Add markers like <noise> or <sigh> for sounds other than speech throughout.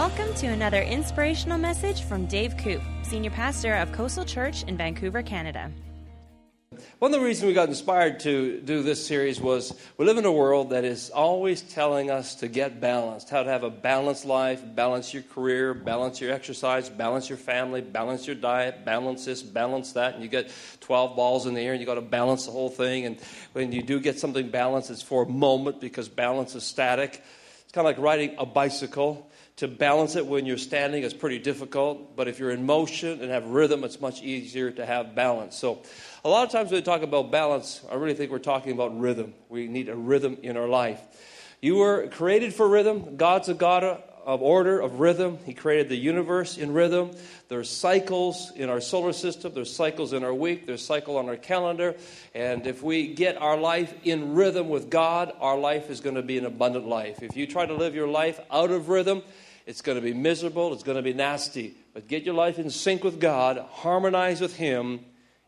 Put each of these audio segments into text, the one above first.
Welcome to another inspirational message from Dave Koop, Senior Pastor of Coastal Church in Vancouver, Canada. One of the reasons we got inspired to do this series was we live in a world that is always telling us to get balanced, how to have a balanced life, balance your career, balance your exercise, balance your family, balance your diet, balance this, balance that, and you get 12 balls in the air and you got to balance the whole thing. And when you do get something balanced, it's for a moment because balance is static. It's kind of like riding a bicycle to balance it when you're standing is pretty difficult, but if you're in motion and have rhythm, it's much easier to have balance. So, a lot of times when we talk about balance, I really think we're talking about rhythm. We need a rhythm in our life. You were created for rhythm. God's a God of order, of rhythm. He created the universe in rhythm. There's cycles in our solar system, there's cycles in our week, there's cycle on our calendar. And if we get our life in rhythm with God, our life is going to be an abundant life. If you try to live your life out of rhythm, it's going to be miserable. It's going to be nasty. But get your life in sync with God, harmonize with Him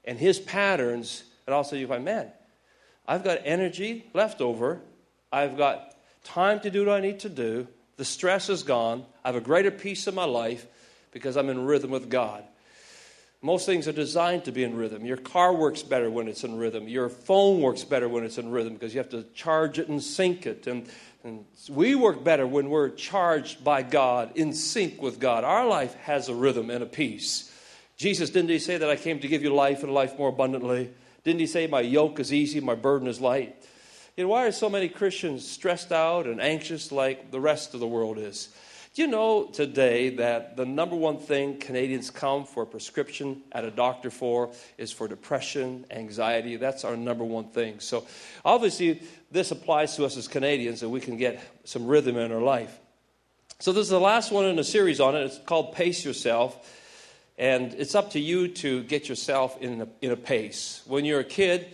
and His patterns, and also you find, man, I've got energy left over. I've got time to do what I need to do. The stress is gone. I have a greater peace in my life because I'm in rhythm with God. Most things are designed to be in rhythm. Your car works better when it's in rhythm. Your phone works better when it's in rhythm because you have to charge it and sync it. And and we work better when we're charged by God, in sync with God. Our life has a rhythm and a peace. Jesus, didn't he say that I came to give you life and life more abundantly? Didn't he say my yoke is easy, my burden is light? You know, why are so many Christians stressed out and anxious like the rest of the world is? Do you know today that the number one thing Canadians come for a prescription at a doctor for is for depression, anxiety? That's our number one thing. So, obviously, this applies to us as Canadians, and we can get some rhythm in our life. So, this is the last one in a series on it. It's called Pace Yourself. And it's up to you to get yourself in a, in a pace. When you're a kid,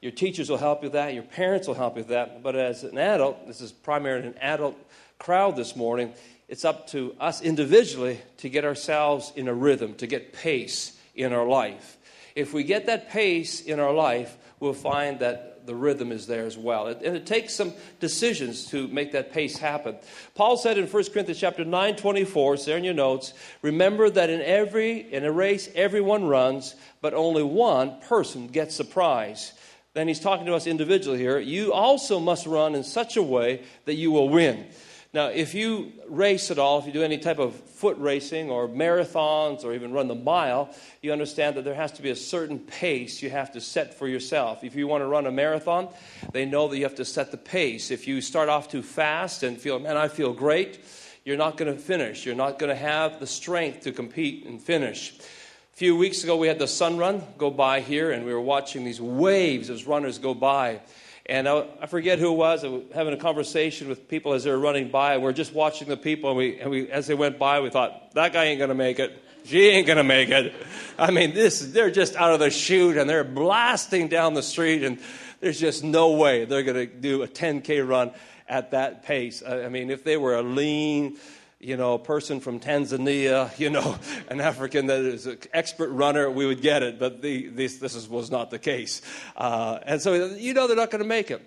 your teachers will help you with that, your parents will help you with that. But as an adult, this is primarily an adult crowd this morning, it's up to us individually to get ourselves in a rhythm, to get pace in our life. If we get that pace in our life, we'll find that the rhythm is there as well. And it takes some decisions to make that pace happen. Paul said in 1 Corinthians chapter 9, 24, it's there in your notes, remember that in every in a race everyone runs, but only one person gets the prize. Then he's talking to us individually here. You also must run in such a way that you will win. Now, if you race at all, if you do any type of foot racing or marathons or even run the mile, you understand that there has to be a certain pace you have to set for yourself. If you want to run a marathon, they know that you have to set the pace. If you start off too fast and feel, man, I feel great, you're not going to finish. You're not going to have the strength to compete and finish. A few weeks ago, we had the sun run go by here, and we were watching these waves as runners go by. And I, I, forget who it was. I was having a conversation with people as they were running by, and we are just watching the people. And, we, and we, as they went by, we thought, that guy ain't going to make it. She ain't going to make it. I mean, this, they're just out of the chute, and they're blasting down the street, and there's just no way they're going to do a 10K run at that pace. I mean, if they were a lean, you know, a person from Tanzania, <laughs> you know, an African that is an expert runner, we would get it. But the, this, this is, was not the case. Uh, and so, you know, they're not going to make it.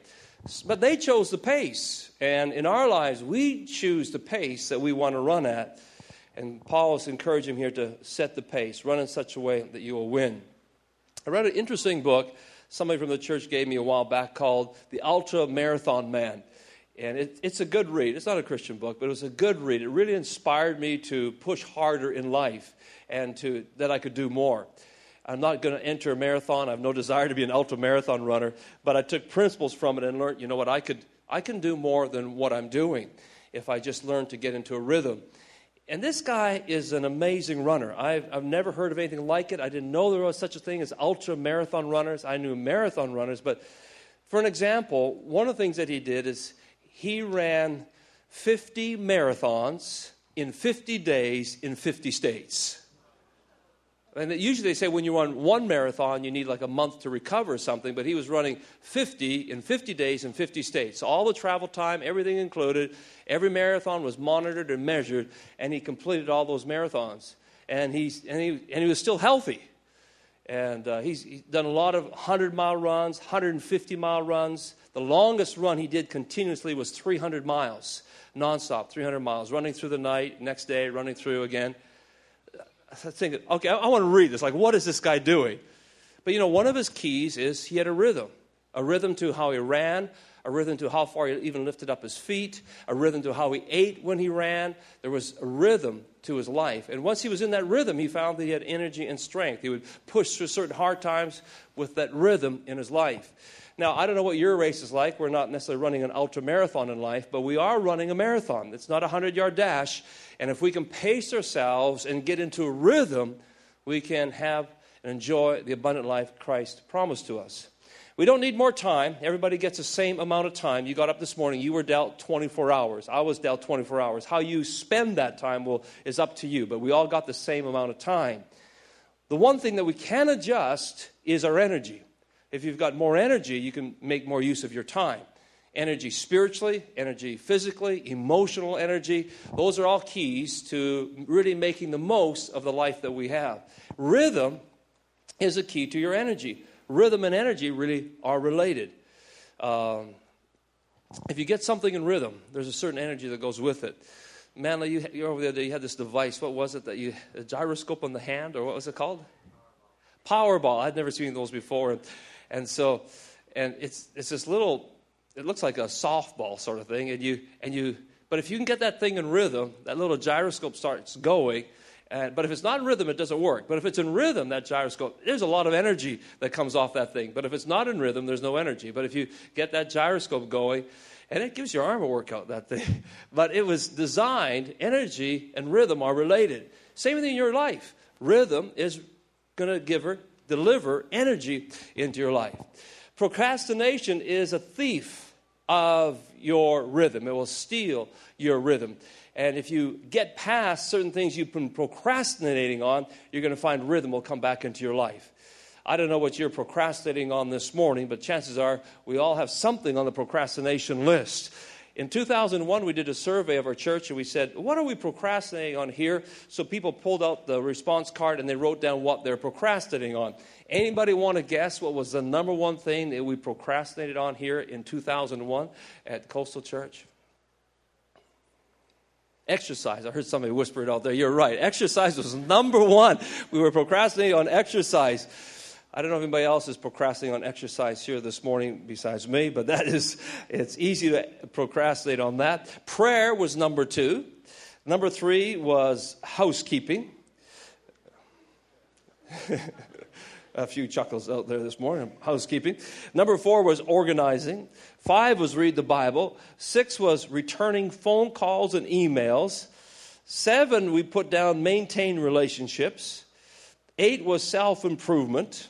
But they chose the pace. And in our lives, we choose the pace that we want to run at. And Paul is encouraging here to set the pace, run in such a way that you will win. I read an interesting book somebody from the church gave me a while back called The Ultra Marathon Man. And it, it's a good read. It's not a Christian book, but it was a good read. It really inspired me to push harder in life and to, that I could do more. I'm not going to enter a marathon. I have no desire to be an ultra marathon runner, but I took principles from it and learned, you know what, I, could, I can do more than what I'm doing if I just learn to get into a rhythm. And this guy is an amazing runner. I've, I've never heard of anything like it. I didn't know there was such a thing as ultra marathon runners. I knew marathon runners, but for an example, one of the things that he did is he ran 50 marathons in 50 days in 50 states. And usually they say when you run one marathon, you need like a month to recover something, but he was running 50 in 50 days in 50 states. All the travel time, everything included. Every marathon was monitored and measured, and he completed all those marathons. And, he's, and, he, and he was still healthy. And uh, he's, he's done a lot of 100 mile runs, 150 mile runs. The longest run he did continuously was 300 miles, nonstop, 300 miles, running through the night, next day, running through again. I think, okay, I, want to read this. Like, what is this guy doing? But you know, one of his keys is he had a rhythm a rhythm to how he ran, a rhythm to how far he even lifted up his feet, a rhythm to how he ate when he ran. There was a rhythm to his life. And once he was in that rhythm, he found that he had energy and strength. He would push through certain hard times with that rhythm in his life. Now, I don't know what your race is like. We're not necessarily running an ultra marathon in life, but we are running a marathon. It's not a 100 yard dash. And if we can pace ourselves and get into a rhythm, we can have and enjoy the abundant life Christ promised to us. We don't need more time. Everybody gets the same amount of time. You got up this morning, you were dealt 24 hours. I was dealt 24 hours. How you spend that time will, is up to you, but we all got the same amount of time. The one thing that we can adjust is our energy. If you've got more energy, you can make more use of your time. Energy spiritually, energy physically, emotional energy, those are all keys to really making the most of the life that we have. Rhythm is a key to your energy rhythm and energy really are related. Um, if you get something in rhythm, there's a certain energy that goes with it. Manly, you, you're over there, you had this device. What was it that you, a gyroscope on the hand, or what was it called? Powerball. I'd never seen those before. And, so, and it's, it's this little, it looks like a softball sort of thing. And you, and you, but if you can get that thing in rhythm, that little gyroscope starts going, and, but if it's not in rhythm, it doesn't work. But if it's in rhythm, that gyroscope, there's a lot of energy that comes off that thing. But if it's not in rhythm, there's no energy. But if you get that gyroscope going, and it gives your arm a workout, that thing. <laughs> But it was designed, energy and rhythm are related. Same thing in your life. Rhythm is going to give her, deliver energy into your life. Procrastination is a thief of your rhythm, it will steal your rhythm. And if you get past certain things you've been procrastinating on, you're going to find rhythm will come back into your life. I don't know what you're procrastinating on this morning, but chances are we all have something on the procrastination list. In 2001, we did a survey of our church and we said, What are we procrastinating on here? So people pulled out the response card and they wrote down what they're procrastinating on. Anybody want to guess what was the number one thing that we procrastinated on here in 2001 at Coastal Church? Exercise. I heard somebody whisper it out there. You're right. Exercise was number one. We were procrastinating on exercise. I don't know if anybody else is procrastinating on exercise here this morning besides me, but that is, it's easy to procrastinate on that. Prayer was number two. Number three was housekeeping. <laughs> a few chuckles out there this morning. Housekeeping. Number four was organizing. Five was read the Bible. Six was returning phone calls and emails. Seven, we put down maintain relationships. Eight was self improvement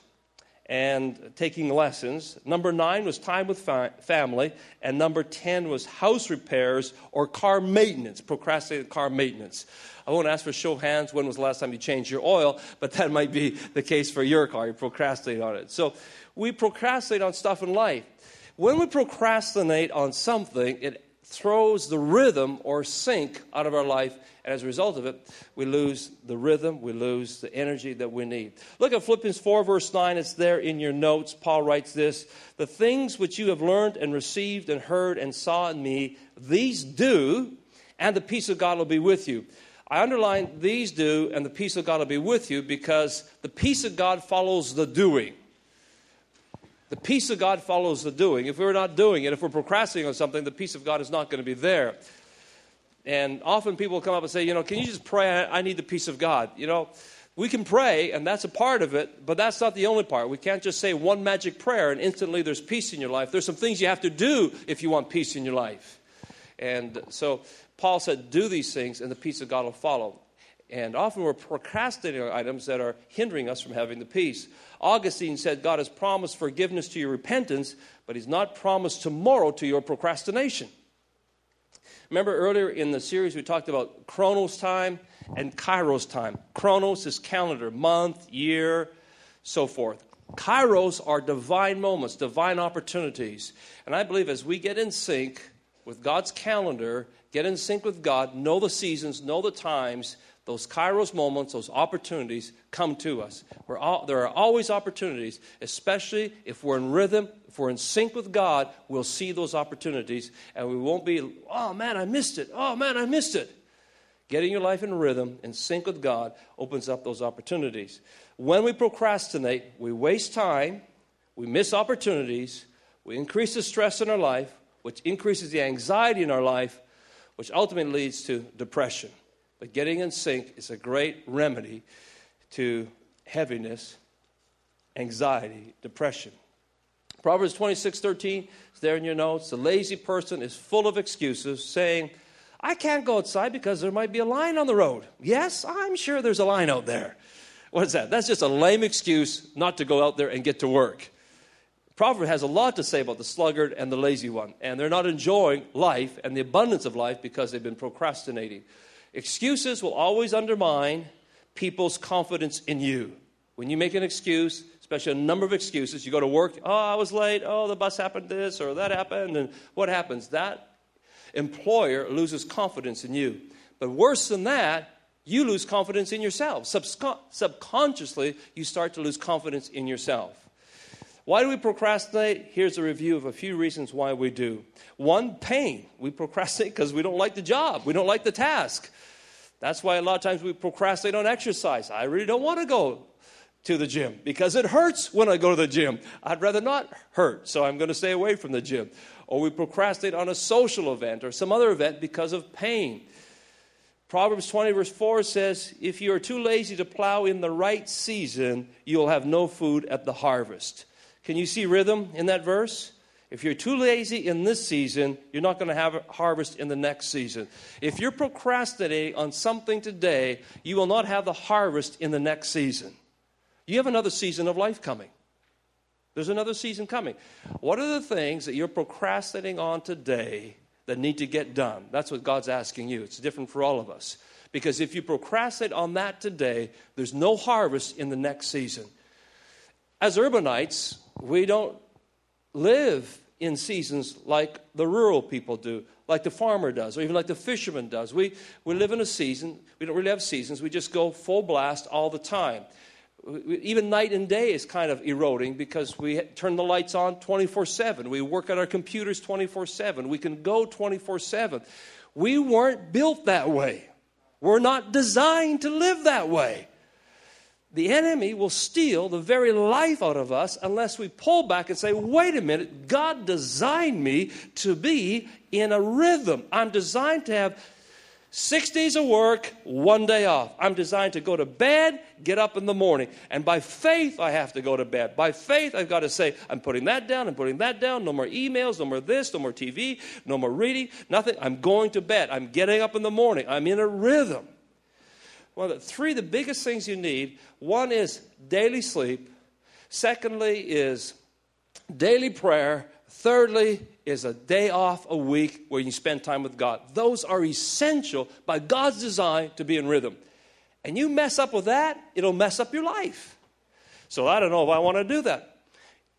and taking lessons. Number nine was time with fa- family. And number 10 was house repairs or car maintenance, procrastinated car maintenance. I won't ask for show of hands when was the last time you changed your oil, but that might be the case for your car. You procrastinate on it. So we procrastinate on stuff in life. When we procrastinate on something, it throws the rhythm or sync out of our life. And as a result of it, we lose the rhythm, we lose the energy that we need. Look at Philippians 4, verse 9. It's there in your notes. Paul writes this The things which you have learned and received and heard and saw in me, these do, and the peace of God will be with you. I underline these do, and the peace of God will be with you because the peace of God follows the doing. The peace of God follows the doing. If we're not doing it, if we're procrastinating on something, the peace of God is not going to be there. And often people come up and say, you know, can you just pray? I need the peace of God. You know, we can pray, and that's a part of it, but that's not the only part. We can't just say one magic prayer and instantly there's peace in your life. There's some things you have to do if you want peace in your life. And so Paul said, Do these things, and the peace of God will follow. And often we're procrastinating on items that are hindering us from having the peace. Augustine said, God has promised forgiveness to your repentance, but He's not promised tomorrow to your procrastination. Remember earlier in the series we talked about Chronos time and Kairos time. Chronos is calendar, month, year, so forth. Kairos are divine moments, divine opportunities. And I believe as we get in sync with God's calendar, get in sync with God, know the seasons, know the times, those kairos moments, those opportunities come to us. All, there are always opportunities, especially if we're in rhythm, if we're in sync with God, we'll see those opportunities and we won't be, oh man, I missed it. Oh man, I missed it. Getting your life in rhythm, in sync with God, opens up those opportunities. When we procrastinate, we waste time, we miss opportunities, we increase the stress in our life, which increases the anxiety in our life, which ultimately leads to depression. But getting in sync is a great remedy to heaviness, anxiety, depression. Proverbs 26 13 is there in your notes. The lazy person is full of excuses, saying, I can't go outside because there might be a line on the road. Yes, I'm sure there's a line out there. What is that? That's just a lame excuse not to go out there and get to work. Proverbs has a lot to say about the sluggard and the lazy one, and they're not enjoying life and the abundance of life because they've been procrastinating. Excuses will always undermine people's confidence in you. When you make an excuse, especially a number of excuses, you go to work, oh, I was late, oh, the bus happened this or that happened, and what happens? That employer loses confidence in you. But worse than that, you lose confidence in yourself. Subcon- subconsciously, you start to lose confidence in yourself. Why do we procrastinate? Here's a review of a few reasons why we do. One, pain. We procrastinate because we don't like the job, we don't like the task. That's why a lot of times we procrastinate on exercise. I really don't want to go to the gym because it hurts when I go to the gym. I'd rather not hurt, so I'm going to stay away from the gym. Or we procrastinate on a social event or some other event because of pain. Proverbs 20, verse 4 says, If you are too lazy to plow in the right season, you'll have no food at the harvest. Can you see rhythm in that verse? If you're too lazy in this season, you're not going to have a harvest in the next season. If you're procrastinating on something today, you will not have the harvest in the next season. You have another season of life coming. There's another season coming. What are the things that you're procrastinating on today that need to get done? That's what God's asking you. It's different for all of us. Because if you procrastinate on that today, there's no harvest in the next season. As urbanites, we don't live in seasons like the rural people do, like the farmer does, or even like the fisherman does. We, we live in a season, we don't really have seasons, we just go full blast all the time. Even night and day is kind of eroding because we turn the lights on 24 7. We work at our computers 24 7. We can go 24 7. We weren't built that way. We're not designed to live that way the enemy will steal the very life out of us unless we pull back and say, wait a minute, God designed me to be in a rhythm. I'm designed to have six days of work, one day off. I'm designed to go to bed, get up in the morning. And by faith, I have to go to bed. By faith, I've got to say, I'm putting that down, I'm putting that down. No more emails, no more this, no more TV, no more reading, nothing. I'm going to bed. I'm getting up in the morning. I'm in a rhythm. Well, the three the biggest things you need one is daily sleep, secondly, is daily prayer, thirdly, is a day off a week where you spend time with God. Those are essential by God's design to be in rhythm. And you mess up with that, it'll mess up your life. So I don't know if I want to do that.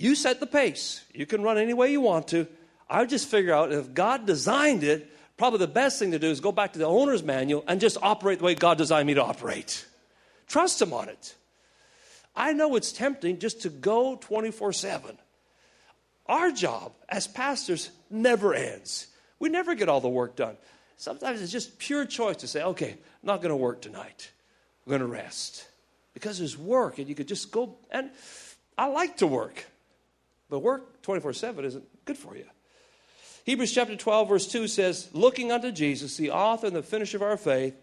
You set the pace. You can run any way you want to. I just figure out if God designed it, probably the best thing to do is go back to the owner's manual and just operate the way God designed me to operate. Trust Him on it. I know it's tempting just to go 24 7. Our job as pastors never ends. We never get all the work done. Sometimes it's just pure choice to say, okay, I'm not going to work tonight. I'm going to rest. Because there's work and you could just go. And I like to work, but work 24 7 isn't good for you. Hebrews chapter 12, verse 2 says, Looking unto Jesus, the author and the finisher of our faith,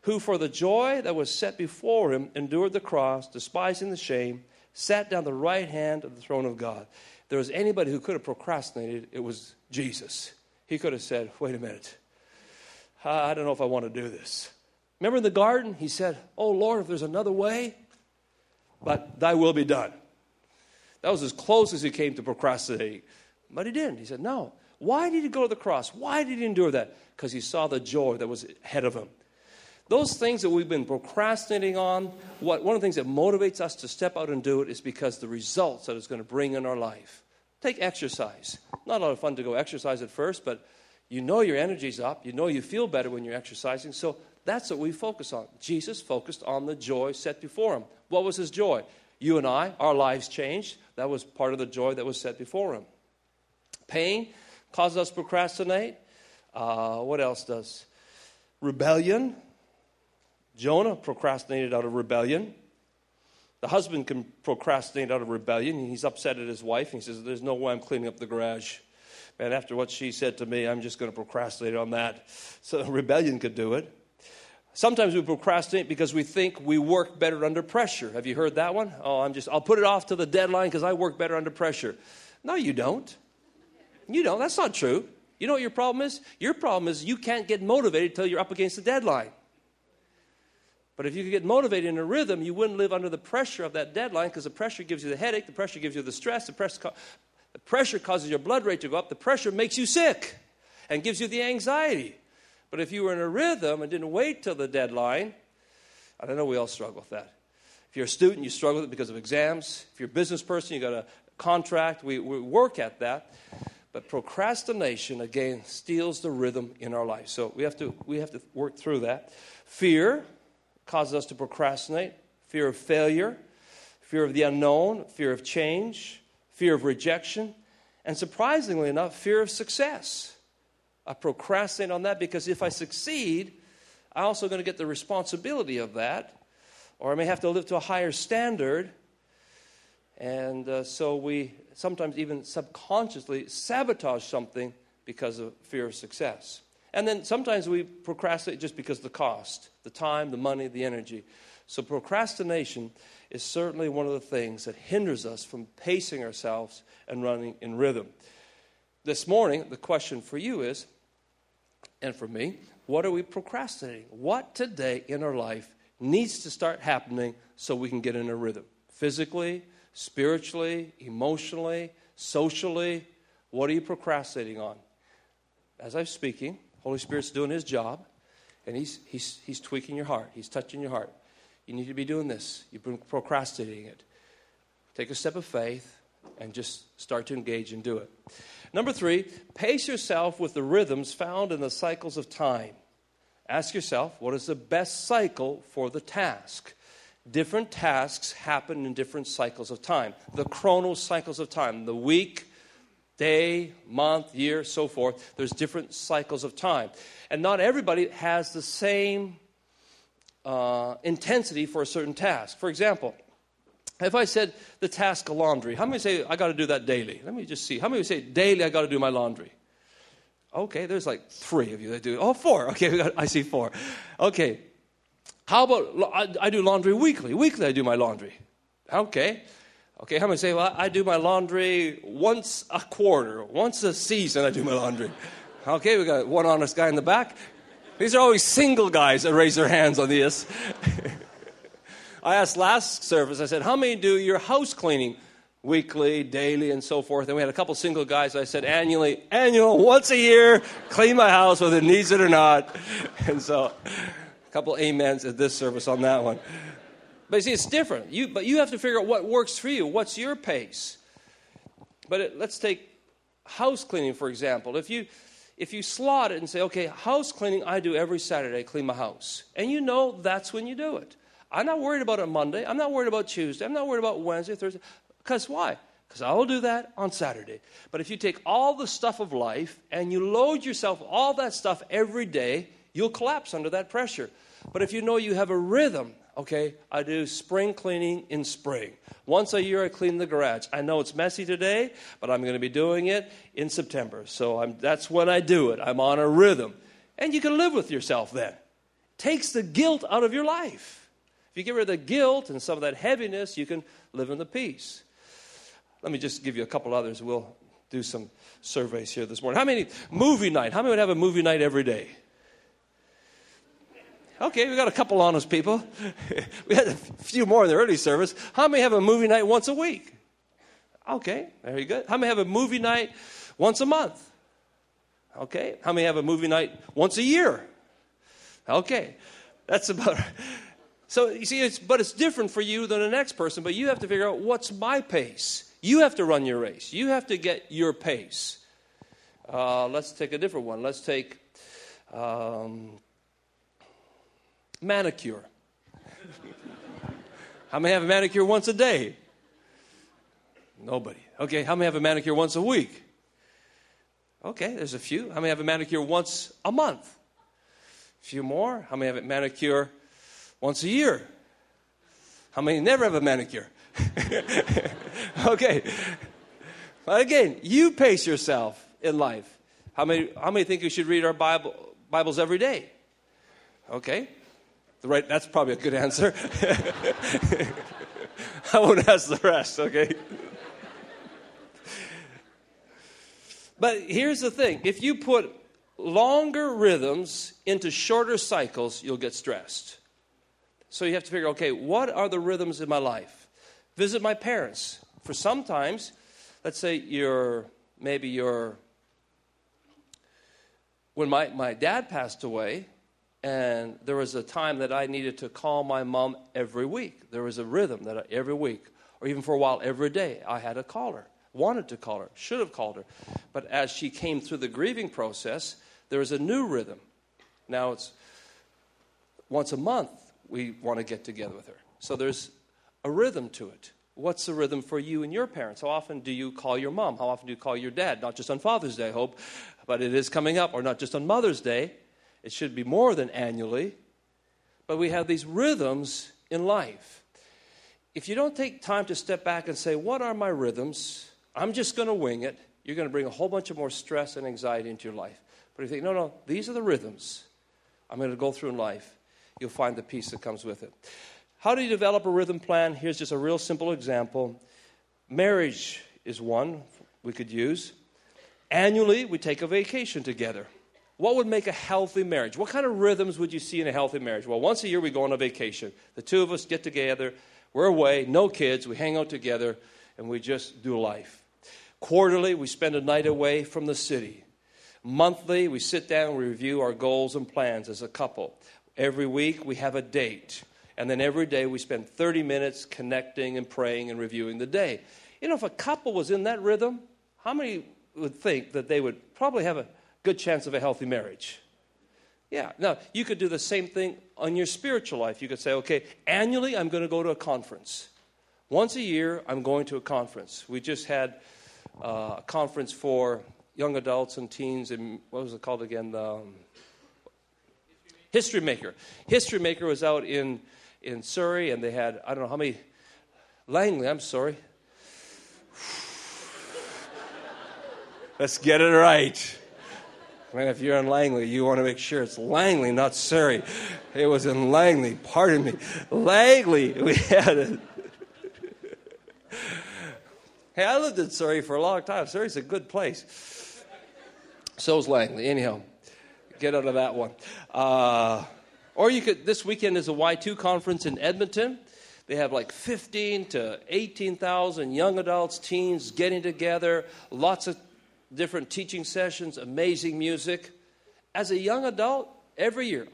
who for the joy that was set before him endured the cross, despising the shame, sat down the right hand of the throne of God. If there was anybody who could have procrastinated, it was Jesus. He could have said, Wait a minute. I don't know if I want to do this. Remember in the garden, he said, Oh Lord, if there's another way, but thy will be done. That was as close as he came to procrastinating. But he didn't. He said, No, why did he go to the cross? Why did he endure that? Because he saw the joy that was ahead of him. Those things that we've been procrastinating on, what, one of the things that motivates us to step out and do it is because the results that it's going to bring in our life. Take exercise. Not a lot of fun to go exercise at first, but you know your energy's up. You know you feel better when you're exercising. So That's what we focus on. Jesus focused on the joy set before him. What was his joy? You and I, our lives changed. That was part of the joy that was set before him. Pain causes us procrastinate. Uh, what else does? Rebellion. Jonah procrastinated out of rebellion. The husband can procrastinate out of rebellion. He's upset at his wife. And He says, There's no way I'm cleaning up the garage. Man, after what she said to me, I'm just going to procrastinate on that. So <laughs> rebellion could do it. Sometimes we procrastinate because we think we work better under pressure. Have you heard that one? Oh, I'm just, I'll put it off to the deadline because I work better under pressure. No, you don't. You don't. That's not true. You know what your problem is? Your problem is you can't get motivated until you're up against the deadline. But if you could get motivated in a rhythm, you wouldn't live under the pressure of that deadline because the pressure gives you the headache, the pressure gives you the stress, the pressure, the pressure causes your blood rate to go up, the pressure makes you sick and gives you the anxiety. But if you were in a rhythm and didn't wait till the deadline, I don't know we all struggle with that. If you're a student, you struggle with it because of exams. If you're a business person, you got a contract. We, we work at that. But procrastination, again, steals the rhythm in our life. So we have to, we have to work through that. Fear, causes us to procrastinate fear of failure, fear of the unknown, fear of change, fear of rejection, and surprisingly enough, fear of success. I procrastinate on that because if I succeed, I'm also going to get the responsibility of that, or I may have to live to a higher standard. And uh, so we sometimes even subconsciously sabotage something because of fear of success. And then sometimes we procrastinate just because of the cost the time, the money, the energy. So procrastination is certainly one of the things that hinders us from pacing ourselves and running in rhythm. This morning, the question for you is, and for me, what are we procrastinating? What today in our life needs to start happening so we can get in a rhythm? Physically, spiritually, emotionally, socially, what are you procrastinating on? As I'm speaking, Holy Spirit's doing his job, and he's, he's, he's tweaking your heart. He's touching your heart. You need to be doing this. You've been procrastinating it. Take a step of faith and just start to engage and do it. Number three, pace yourself with the rhythms found in the cycles of time. Ask yourself, what is the best cycle for the task? Different tasks happen in different cycles of time. The chronos cycles of time, the week, day, month, year, so forth. There's different cycles of time. And not everybody has the same uh, intensity for a certain task. For example, if I said the task of laundry, how many say I got to do that daily? Let me just see. How many say daily I got to do my laundry? Okay, there's like three of you that do. Oh, four. <laughs> Okay, I see four. Okay. How about I, do laundry weekly? Weekly I do my laundry. Okay. Okay, how many say, well, I do my laundry once a quarter, once a season, I do my laundry. Okay, we got one honest guy in the back. These are always single guys that raise their hands on this. <laughs> I asked last service, I said, how many do your house cleaning weekly, daily, and so forth? And we had a couple single guys. I said, annually, annual, once a year, clean my house whether it needs it or not. <laughs> And so, a couple amens at this service on that one. But you see, it's different. You, but you have to figure out what works for you. What's your pace? But it, let's take house cleaning, for example. If you, if you slot it and say, okay, house cleaning, I do every Saturday, clean my house. And you know that's when you do it. I'm not worried about it Monday. I'm not worried about Tuesday. I'm not worried about Wednesday, Thursday. Because why? Because I will do that on Saturday. But if you take all the stuff of life and you load yourself all that stuff every day, you'll collapse under that pressure. But if you know you have a rhythm okay, I do spring cleaning in spring. Once a year, I clean the garage. I know it's messy today, but I'm going to be doing it in September. So I'm, that's when I do it. I'm on a rhythm. And you can live with yourself then. Takes the guilt out of your life. If you get rid of the guilt and some of that heaviness, you can live in the peace. Let me just give you a couple others. We'll do some surveys here this morning. How many movie night? How many would have a movie night every day? Okay, we got a couple honest people. <laughs> we had a few more in the early service. How many have a movie night once a week? Okay, very good. How many have a movie night once a month? Okay. How many have a movie night once a year? Okay. That's about <laughs> So you see, it's, but it's different for you than the next person, but you have to figure out what's my pace. You have to run your race. You have to get your pace. Uh, let's take a different one. Let's take um, manicure? how many have a manicure once a day? Nobody. Okay, how many have a manicure once a week? Okay, there's a few. How many have a manicure once a month? A few more. How many have a manicure once a year? How many never have a manicure? <laughs> okay. Again, you pace yourself in life. How many, how many think you should read our Bible, Bibles every day? Okay. The right, that's probably a good answer. <laughs> I won't ask the rest, okay? But here's the thing if you put longer rhythms into shorter cycles, you'll get stressed. So you have to figure okay, what are the rhythms in my life? Visit my parents. For sometimes, let's say you're maybe you're when my, my dad passed away, and there was a time that I needed to call my mom every week. There was a rhythm that I, every week, or even for a while, every day, I had to call her wanted to call her, should have called her. But as she came through the grieving process, there was a new rhythm. Now it's once a month we want to get together with her. So there's a rhythm to it. What's the rhythm for you and your parents? How often do you call your mom? How often do you call your dad? Not just on Father's Day, I hope, but it is coming up, or not just on Mother's Day. It should be more than annually. But we have these rhythms in life. If you don't take time to step back and say, What are my rhythms? I'm just going to wing it, you're going to bring a whole bunch of more stress and anxiety into your life. But if you think, no, no, these are the rhythms I'm going to go through in life, you'll find the peace that comes with it. How do you develop a rhythm plan? Here's just a real simple example. Marriage is one we could use. Annually, we take a vacation together. What would make a healthy marriage? What kind of rhythms would you see in a healthy marriage? Well, once a year we go on a vacation. The two of us get together. We're away, no kids. We hang out together and we just do life. Quarterly, we spend a night away from the city. Monthly, we sit down and review our goals and plans as a couple. Every week, we have a date. And then every day, we spend 30 minutes connecting and praying and reviewing the day. You know, if a couple was in that rhythm, how many would think that they would probably have a good chance of a healthy marriage? Yeah. Now, you could do the same thing on your spiritual life. You could say, okay, annually, I'm going to go to a conference. Once a year, I'm going to a conference. We just had uh, a conference for young adults and teens, and what was it called again? The, um, History Maker. History Maker was out in, in Surrey, and they had, I don't know how many, Langley, I'm sorry. <sighs> Let's get it right. Man, if you're in Langley, you want to make sure it's Langley, not Surrey. It was in Langley, pardon me. Langley, <laughs> we had a Hey, I lived in Surrey for a long time. Surrey's a good place. So's Langley. Anyhow, get out of that one. Uh, or you could, this weekend is a YC conference in Edmonton. They have like 15 to 18,000 young adults, teens getting together, lots of different teaching sessions, amazing music. As a young adult, every year,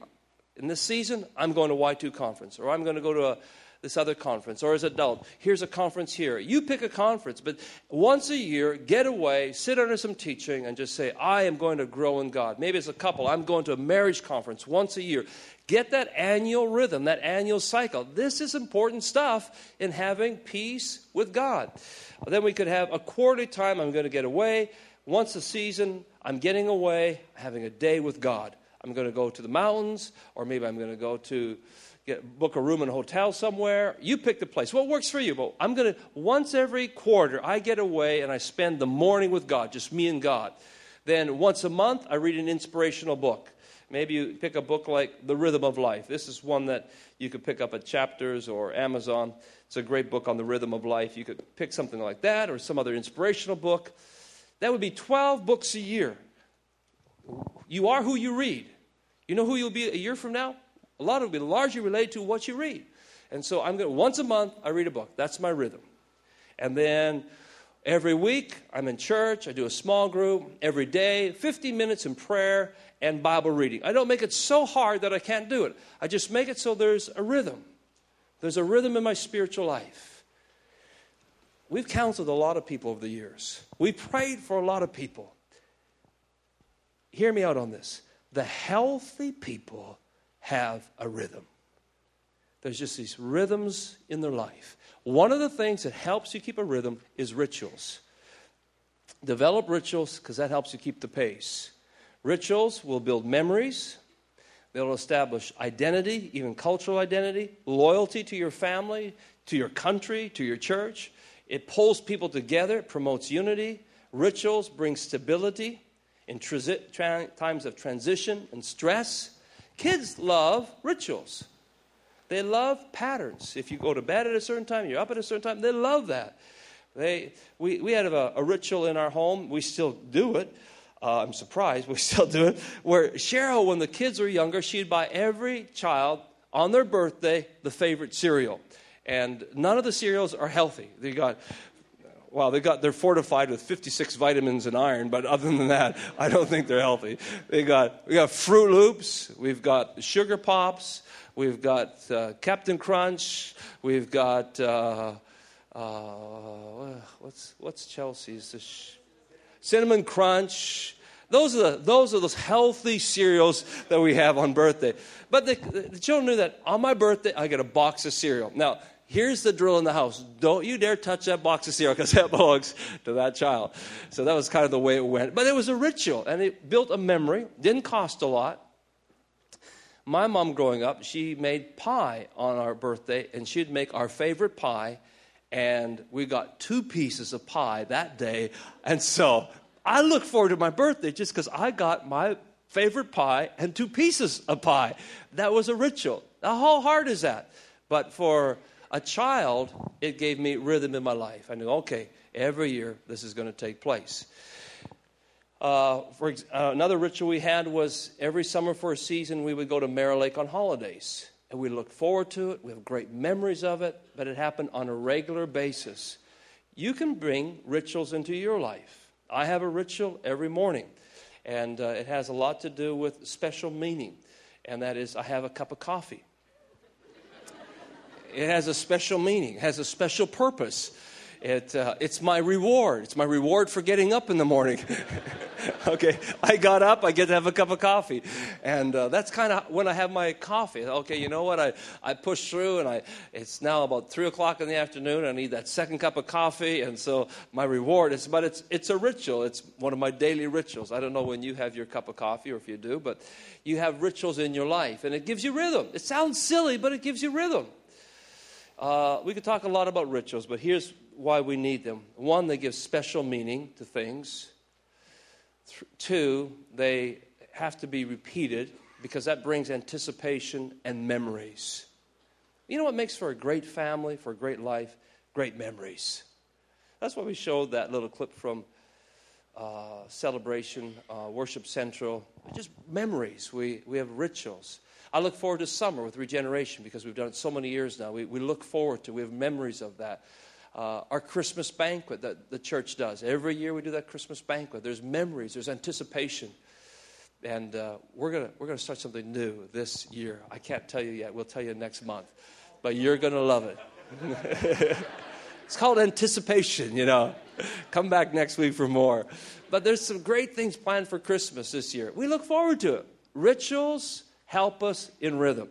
in this season, I'm going to YC conference, or I'm going to go to a this other conference, or as adult, here's a conference here. You pick a conference, but once a year, get away, sit under some teaching, and just say, I am going to grow in God. Maybe as a couple, I'm going to a marriage conference once a year. Get that annual rhythm, that annual cycle. This is important stuff in having peace with God. Then we could have a quarterly time, I'm going to get away. Once a season, I'm getting away, having a day with God. I'm going to go to the mountains, or maybe I'm going to go to get, book a room in a hotel somewhere. You pick the place. What works for you? But I'm going to, once every quarter, I get away and I spend the morning with God, just me and God. Then once a month, I read an inspirational book. Maybe you pick a book like The Rhythm of Life. This is one that you could pick up at Chapters or Amazon. It's a great book on the rhythm of life. You could pick something like that or some other inspirational book. That would be 12 books a year. You are who you read. You know who you'll be a year from now? A lot of it will largely related to what you read. And so I'm going to, once a month I read a book. That's my rhythm. And then every week I'm in church, I do a small group, every day 15 minutes in prayer and Bible reading. I don't make it so hard that I can't do it. I just make it so there's a rhythm. There's a rhythm in my spiritual life. We've counseled a lot of people over the years. We prayed for a lot of people. Hear me out on this. The healthy people have a rhythm. There's just these rhythms in their life. One of the things that helps you keep a rhythm is rituals. Develop rituals because that helps you keep the pace. Rituals will build memories, they'll establish identity, even cultural identity, loyalty to your family, to your country, to your church. It pulls people together, it promotes unity. Rituals bring stability in tra- times of transition and stress. Kids love rituals. They love patterns. If you go to bed at a certain time, you're up at a certain time, they love that. They, we, we had a, a ritual in our home. We still do it. Uh, I'm surprised <laughs> we still do it. Where Cheryl, when the kids were younger, she'd buy every child on their birthday the favorite cereal. And none of the cereals are healthy. They got well, they got they're fortified with 56 vitamins and iron, but other than that, <laughs> I don't think they're healthy. They got we got Froot Loops, we've got Sugar Pops, we've got uh, Captain Crunch, we've got uh, uh, what's what's Chelsea's sh- cinnamon crunch. Those are the, those are those healthy cereals that we have on birthday. But the, the children knew that on my birthday I get a box of cereal. Now here's the drill in the house. Don't you dare touch that box of cereal because that <laughs> belongs to that child. So that was kind of the way it went. But it was a ritual and it built a memory. Didn't cost a lot. My mom growing up she made pie on our birthday and she'd make our favorite pie and we got two pieces of pie that day. And so i look forward to my birthday just because i got my favorite pie and two pieces of pie. That was a ritual. How hard is that? But for a child, it gave me rhythm in my life. I knew, okay, every year this is going to take place. Uh, for uh, another ritual we had was every summer for a season we would go to Mare Lake on holidays, and we looked forward to it. We have great memories of it, but it happened on a regular basis. You can bring rituals into your life. I have a ritual every morning, and uh, it has a lot to do with special meaning, and that is I have a cup of coffee. It has a special meaning, it has a special purpose. It, uh, it's my reward. It's my reward for getting up in the morning. <laughs> okay, I got up, I get to have a cup of coffee. And uh, that's kind of when I have my coffee. Okay, you know what? I, I push through, and I, it's now about 3 o'clock in the afternoon. I need that second cup of coffee. And so my reward is, but it's, it's a ritual. It's one of my daily rituals. I don't know when you have your cup of coffee or if you do, but you have rituals in your life, and it gives you rhythm. It sounds silly, but it gives you rhythm. Uh, we could talk a lot about rituals, but here's why we need them. One, they give special meaning to things. Th- two, they have to be repeated because that brings anticipation and memories. You know what makes for a great family, for a great life? Great memories. That's why we showed that little clip from uh, Celebration, uh, Worship Central. Just memories. We, we have rituals. I look forward to summer with regeneration because we've done it so many years now. We, we look forward to, we have memories of that. Uh, our Christmas banquet that the church does. Every year we do that Christmas banquet. There's memories, there's anticipation. And uh, we're going we're gonna start something new this year. I can't tell you yet. We'll tell you next month. But you're going to love it. <laughs> it's called anticipation, you know. Come back next week for more. But there's some great things planned for Christmas this year. We look forward to it. Rituals, help us in rhythm.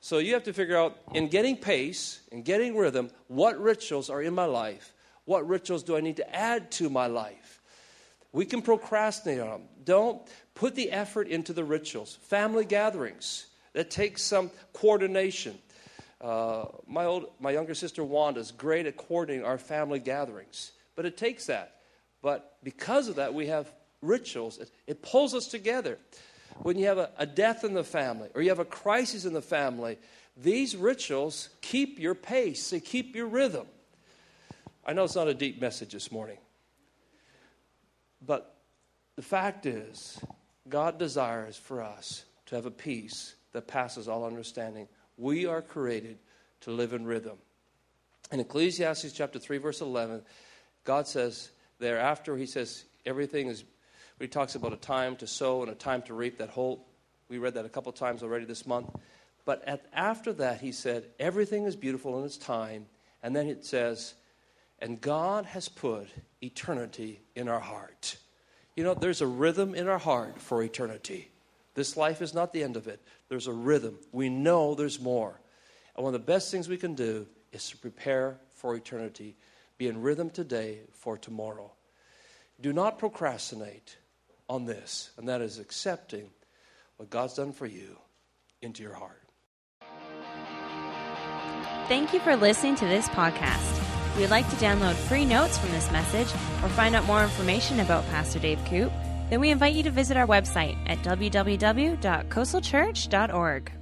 So you have to figure out, in getting pace, and getting rhythm, what rituals are in my life? What rituals do I need to add to my life? We can procrastinate on them. Don't put the effort into the rituals. Family gatherings, that takes some coordination. Uh, my, old, my younger sister Wanda is great at coordinating our family gatherings, but it takes that. But because of that, we have rituals. It, it pulls us together when you have a, a death in the family or you have a crisis in the family, these rituals keep your pace, they keep your rhythm. I know it's not a deep message this morning, but the fact is, God desires for us to have a peace that passes all understanding. We are created to live in rhythm. In Ecclesiastes chapter 3, verse 11, God says, thereafter, He says, everything is he talks about a time to sow and a time to reap. That whole, we read that a couple times already this month. But at, after that, he said, everything is beautiful in its time. And then it says, and God has put eternity in our heart. You know, there's a rhythm in our heart for eternity. This life is not the end of it. There's a rhythm. We know there's more. And one of the best things we can do is to prepare for eternity. Be in rhythm today for tomorrow. Do not procrastinate on this, and that is accepting what God's done for you into your heart. Thank you for listening to this podcast. If you'd like to download free notes from this message or find out more information about Pastor Dave Koop, then we invite you to visit our website at www.coastalchurch.org.